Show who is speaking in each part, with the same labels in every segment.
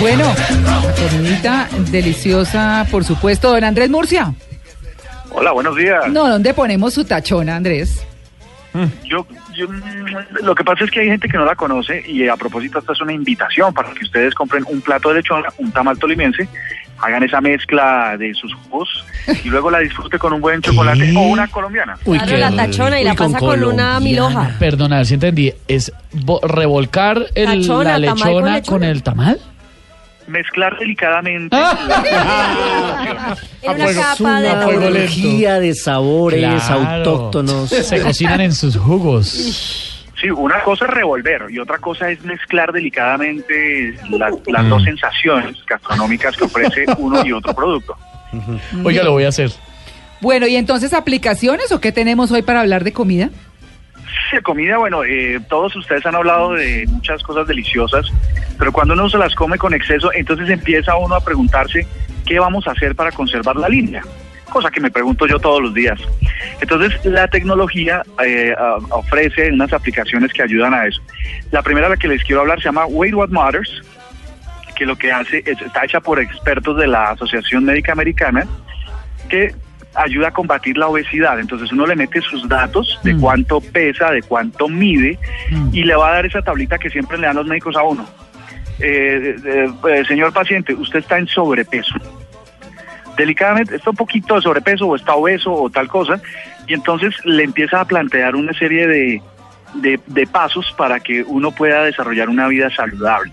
Speaker 1: Bueno, comidita deliciosa, por supuesto. Don Andrés Murcia.
Speaker 2: Hola, buenos días.
Speaker 1: No, ¿dónde ponemos su tachona, Andrés?
Speaker 2: Yo, yo, lo que pasa es que hay gente que no la conoce y a propósito esta es una invitación para que ustedes compren un plato de lechona, un tamal tolimense, hagan esa mezcla de sus jugos y luego la disfrute con un buen chocolate o una colombiana.
Speaker 3: Uy,
Speaker 4: Claro, la tachona y la
Speaker 3: Uy, con
Speaker 4: pasa con una milhoja.
Speaker 3: Perdona, si entendí. ¿Es bo- revolcar el-
Speaker 4: Tachona,
Speaker 3: la
Speaker 4: con
Speaker 3: lechona con el tamal?
Speaker 2: Mezclar delicadamente.
Speaker 4: En una capa de
Speaker 3: fuego lento.
Speaker 5: energía de sabores
Speaker 3: Claro.
Speaker 5: autóctonos.
Speaker 3: Se cocinan en sus jugos.
Speaker 2: Sí, una cosa es revolver y otra cosa es mezclar delicadamente las, las dos sensaciones gastronómicas que ofrece uno y otro producto.
Speaker 3: Oiga, lo voy a hacer.
Speaker 1: Bueno, ¿y entonces aplicaciones o qué tenemos hoy para hablar de comida?
Speaker 2: Sí, comida, bueno, eh, todos ustedes han hablado de muchas cosas deliciosas, pero cuando uno se las come con exceso, entonces empieza uno a preguntarse qué vamos a hacer para conservar la línea, cosa que me pregunto yo todos los días. Entonces, la tecnología eh, ofrece unas aplicaciones que ayudan a eso. La primera de la que les quiero hablar se llama Weight What Matters, que lo que hace es, está hecha por expertos de la Asociación Médica Americana, que ayuda a combatir la obesidad. Entonces uno le mete sus datos de
Speaker 1: Mm.
Speaker 2: cuánto pesa, de cuánto mide
Speaker 1: Mm.
Speaker 2: y le va a dar esa tablita que siempre le dan los médicos a uno. Eh, eh, eh, señor paciente, usted está en sobrepeso. Delicadamente, está un poquito de sobrepeso o está obeso o tal cosa y entonces le empieza a plantear una serie de, de, de pasos para que uno pueda desarrollar una vida saludable.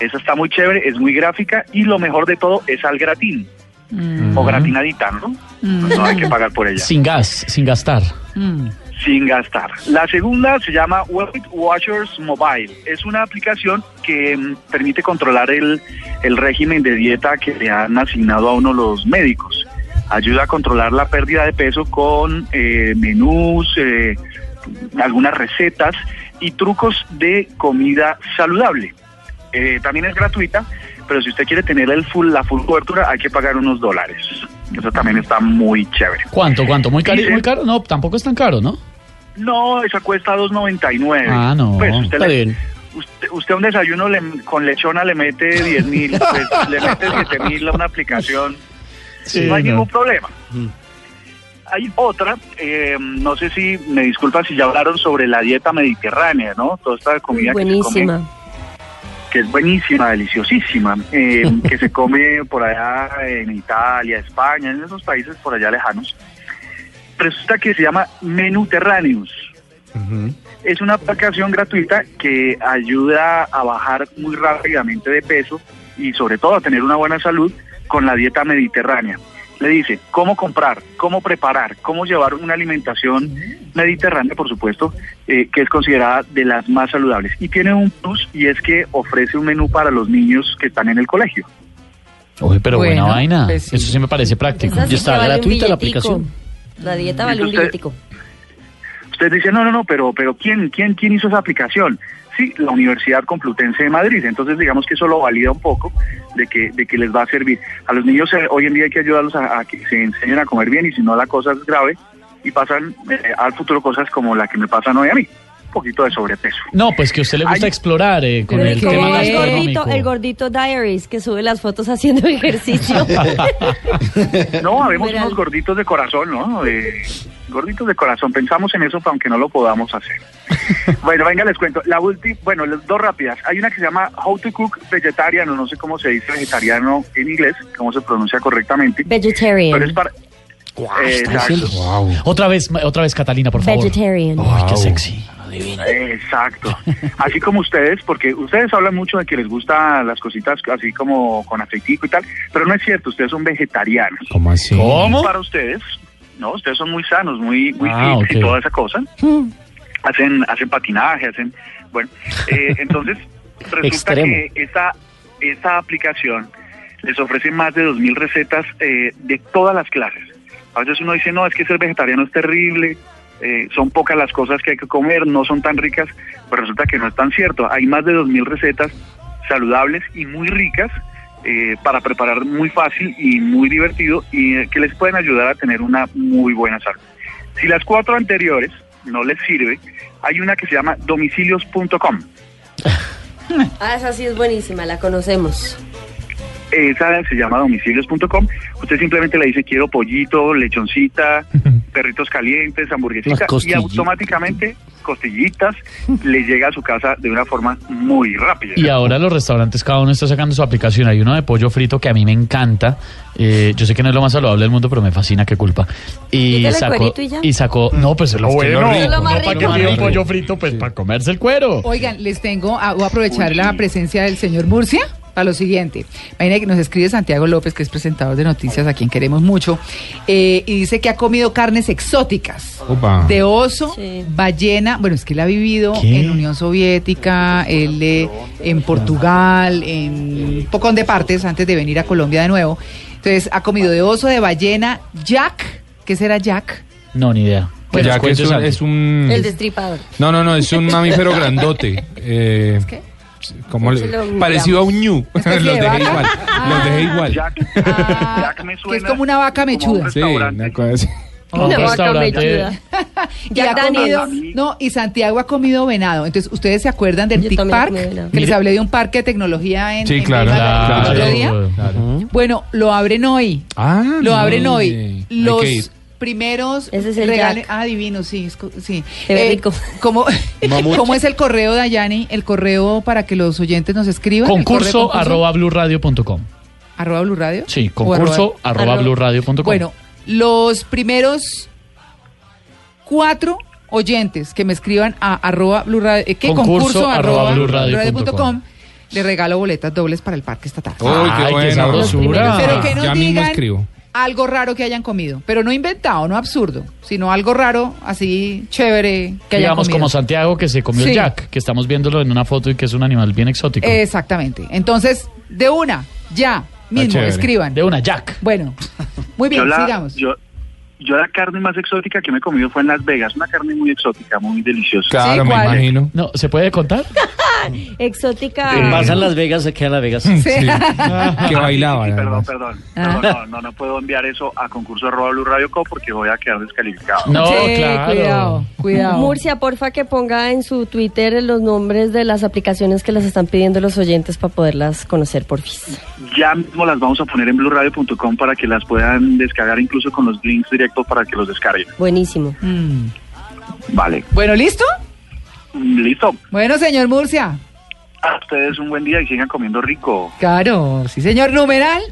Speaker 2: Esa está muy chévere, es muy gráfica y lo mejor de todo es al gratín
Speaker 1: Mm,
Speaker 2: o gratinadita, ¿no?
Speaker 1: mm,
Speaker 2: No hay que pagar por ella.
Speaker 3: Sin gas, sin gastar.
Speaker 1: mm.
Speaker 2: Sin gastar. La segunda se llama Weight Watchers Mobile. Es una aplicación que mm, permite controlar el, el régimen de dieta que le han asignado a uno los médicos. Ayuda a controlar la pérdida de peso con eh, menús, eh, algunas recetas y trucos de comida saludable. Eh, también es gratuita, pero si usted quiere tener el full, la full cobertura hay que pagar unos dólares. Eso también está muy chévere.
Speaker 3: ¿Cuánto, cuánto? ¿Muy caro? ¿Muy caro? No, tampoco es tan caro, ¿no?
Speaker 2: No, esa cuesta 2.99.
Speaker 3: Ah, no.
Speaker 2: Pues usted,
Speaker 5: Está
Speaker 2: le-
Speaker 5: bien.
Speaker 2: usted, usted a un desayuno le- con lechona le mete 10 mil, pues, le mete 7 mil a una aplicación.
Speaker 3: Sí,
Speaker 2: no hay
Speaker 3: no.
Speaker 2: ningún problema. Hay otra, eh, no sé si, me disculpan si ya hablaron sobre la dieta mediterránea, ¿no? Toda esta comida que se come
Speaker 4: Buenísima.
Speaker 2: Que es buenísima, deliciosísima, eh, que se come por allá en Italia, España, en esos países por allá lejanos. Resulta que se llama Menuterráneos. Es una aplicación gratuita que ayuda a bajar muy rápidamente de peso y sobre todo a tener una buena salud con la dieta mediterránea. Le dice cómo comprar, cómo preparar, cómo llevar una alimentación mediterránea, por supuesto, eh, que es considerada de las más saludables. Y tiene un plus y es que ofrece un menú para los niños que están en el colegio.
Speaker 3: Uy, pero
Speaker 1: Bueno,
Speaker 3: buena vaina.
Speaker 1: pues sí.
Speaker 3: Eso sí me parece práctico.
Speaker 4: Sí
Speaker 5: Y está
Speaker 4: vale un
Speaker 5: gratuita la aplicación.
Speaker 4: La dieta vale un
Speaker 2: Usted-
Speaker 4: billetico.
Speaker 2: Usted dice, no, no, no, pero, pero ¿quién, quién, quién hizo esa aplicación? Sí, la Universidad Complutense de Madrid. Entonces, digamos que eso lo valida un poco de que, de que les va a servir. A los niños eh, hoy en día hay que ayudarlos a, a que se enseñen a comer bien y si no la cosa es grave y pasan eh, al futuro cosas como la que me pasan hoy a mí. Un poquito de sobrepeso.
Speaker 3: No, pues que a usted le gusta
Speaker 2: Ay.
Speaker 3: explorar eh, con el tema gastronómico.
Speaker 4: gordito, el gordito Diaries que sube las fotos haciendo ejercicio.
Speaker 2: No, habemos
Speaker 4: Verán.
Speaker 2: unos gorditos de corazón, ¿no? Eh, gorditos de corazón. Pensamos en eso, aunque no lo podamos hacer. bueno, venga, les cuento. La última, bueno, las dos rápidas. Hay una que se llama How to Cook Vegetarian, o no sé cómo se dice vegetariano en inglés, cómo se pronuncia correctamente. Pero es
Speaker 4: Vegetarian.
Speaker 2: para... Eh, exacto.
Speaker 3: Otra vez, otra vez, Catalina, por favor.
Speaker 4: Vegetarian.
Speaker 3: Ay, qué sexy.
Speaker 2: Exacto. Así como ustedes, porque ustedes hablan mucho de que les gustan las cositas así como con aceitico y tal, pero no es cierto, ustedes son vegetarianos.
Speaker 5: ¿Cómo así?
Speaker 3: ¿Cómo?
Speaker 2: Para ustedes, no, ustedes son muy sanos, muy, muy
Speaker 3: Ah,
Speaker 2: fit y toda esa cosa. Hacen, hacen patinaje, hacen, bueno, eh, entonces Resulta
Speaker 5: Extremo.
Speaker 2: que esta, esta aplicación les ofrece más de 2.000 recetas eh, de todas las clases. A veces uno dice, no, es que ser vegetariano es terrible, eh, son pocas las cosas que hay que comer, no son tan ricas, pero resulta que no es tan cierto. Hay más de 2.000 recetas saludables y muy ricas eh, para preparar muy fácil y muy divertido y eh, que les pueden ayudar a tener una muy buena salud. Si las cuatro anteriores no les sirve, hay una que se llama domicilios.com.
Speaker 4: Ah, esa sí es buenísima, la conocemos.
Speaker 2: Esa se llama domicilios.com. Usted simplemente le dice quiero pollito, lechoncita, perritos calientes, hamburguesitas y automáticamente costillitas le llega a su casa de una forma muy rápida.
Speaker 3: Y ahora los restaurantes, cada uno está sacando su aplicación. Hay uno de pollo frito que a mí me encanta. Eh, yo sé que no es lo más saludable del mundo, pero me fascina, qué culpa. Y sacó,
Speaker 4: y ya.
Speaker 3: y sacó, no, pues es lo
Speaker 6: Es lo
Speaker 3: bueno.
Speaker 6: rico.
Speaker 4: Es lo más
Speaker 3: no para que un pollo frito, pues para comerse el cuero.
Speaker 1: Oigan, les tengo, a, voy a aprovechar la presencia del señor Murcia para lo siguiente. Imagina que nos escribe Santiago López, que es presentador de noticias, a quien queremos mucho, eh, y dice que ha comido carnes exóticas.
Speaker 6: Opa.
Speaker 1: De oso,
Speaker 4: Sí.
Speaker 1: ballena, bueno, es que él ha vivido
Speaker 3: ¿Qué?
Speaker 1: en Unión Soviética, él eh, en Portugal, en un poco de partes antes de venir a Colombia de nuevo. Entonces, ha comido de oso, de ballena, jack, ¿qué será jack?
Speaker 3: No, ni idea.
Speaker 6: Pues ya que es un, es un-
Speaker 4: El destripador.
Speaker 6: No, no, no, es un mamífero grandote. Eh,
Speaker 1: qué?
Speaker 6: Como le- parecido a un ñu. Los
Speaker 1: especie de
Speaker 6: dejé
Speaker 1: vaca?
Speaker 6: igual. Los dejé igual.
Speaker 2: Jack,
Speaker 1: Ah,
Speaker 2: Jack me
Speaker 1: que es como una vaca
Speaker 2: un
Speaker 1: mechuda.
Speaker 6: Sí, una cosa así.
Speaker 3: A un
Speaker 4: Una vaca
Speaker 3: restaurante.
Speaker 4: mechuda.
Speaker 1: Y ha
Speaker 4: Jack
Speaker 1: comido,
Speaker 4: Daniels.
Speaker 1: no, y Santiago ha comido venado. Entonces, ¿ustedes se acuerdan del
Speaker 4: Yo
Speaker 1: TIC Park? Que les hablé de un parque de tecnología en,
Speaker 6: Sí,
Speaker 1: en
Speaker 6: claro.
Speaker 1: Bueno, lo abren hoy.
Speaker 6: Ah,
Speaker 1: Lo
Speaker 6: no,
Speaker 1: abren hoy. Los. Primeros
Speaker 4: Ese es el. Jack.
Speaker 1: Ah, divino, sí. es sí.
Speaker 4: Rico.
Speaker 1: ¿cómo,
Speaker 5: Mamut.
Speaker 1: ¿Cómo es el correo, Dayani? El correo para que los oyentes nos escriban.
Speaker 3: Concurso
Speaker 1: correo
Speaker 3: arroba blurradio.com.
Speaker 1: arroba Blue Radio.
Speaker 3: Sí, concurso arroba
Speaker 4: arroba-
Speaker 3: blurradio.com.
Speaker 1: Bueno, los primeros cuatro oyentes que me escriban a arroba Blue Radio, eh, ¿qué?
Speaker 3: Concurso
Speaker 1: concurso,
Speaker 3: arroba blurradio
Speaker 1: blurradio le regalo boletas dobles para el parque esta tarde.
Speaker 6: Uy, qué
Speaker 3: Ay,
Speaker 6: bueno.
Speaker 3: sabrosura.
Speaker 1: Pero que nos
Speaker 6: ya mismo escribo.
Speaker 1: Algo raro que hayan comido, pero no inventado, no absurdo, sino algo raro, así chévere que hayan
Speaker 3: Digamos
Speaker 1: comido.
Speaker 3: como Santiago que se comió
Speaker 1: Sí.
Speaker 3: jack, que estamos viéndolo en una foto y que es un animal bien exótico.
Speaker 1: Exactamente. Entonces, de una, ya, mismo,
Speaker 6: chévere.
Speaker 1: escriban.
Speaker 3: De una jack.
Speaker 1: Bueno, muy bien,
Speaker 2: yo la,
Speaker 1: sigamos.
Speaker 2: Yo, yo la carne más exótica que me he comido fue en Las Vegas, una carne muy exótica, muy deliciosa.
Speaker 6: Claro, me imagino.
Speaker 3: No, ¿se puede contar?
Speaker 4: Exótica.
Speaker 5: Que pasa en Las Vegas, se queda en Las Vegas.
Speaker 1: Sí.
Speaker 6: Sí. que bailaba.
Speaker 2: Sí, sí, perdón, perdón.
Speaker 1: Ah.
Speaker 2: No, no, no, no puedo enviar eso a concurso arroba Blue Radio Co porque voy a quedar descalificado.
Speaker 3: No,
Speaker 1: Sí,
Speaker 3: claro.
Speaker 1: cuidado, cuidado.
Speaker 4: Murcia, porfa, que ponga en su Twitter los nombres de las aplicaciones que les están pidiendo los oyentes para poderlas conocer por fin.
Speaker 2: Ya mismo las vamos a poner en blueradio.com para que las puedan descargar incluso con los links directos para que los descarguen.
Speaker 4: Buenísimo.
Speaker 1: Mm.
Speaker 2: Vale.
Speaker 1: Bueno, ¿listo?
Speaker 2: Listo.
Speaker 1: Bueno, señor Murcia.
Speaker 2: A ustedes un buen día y sigan comiendo rico.
Speaker 1: Claro, sí, señor numeral.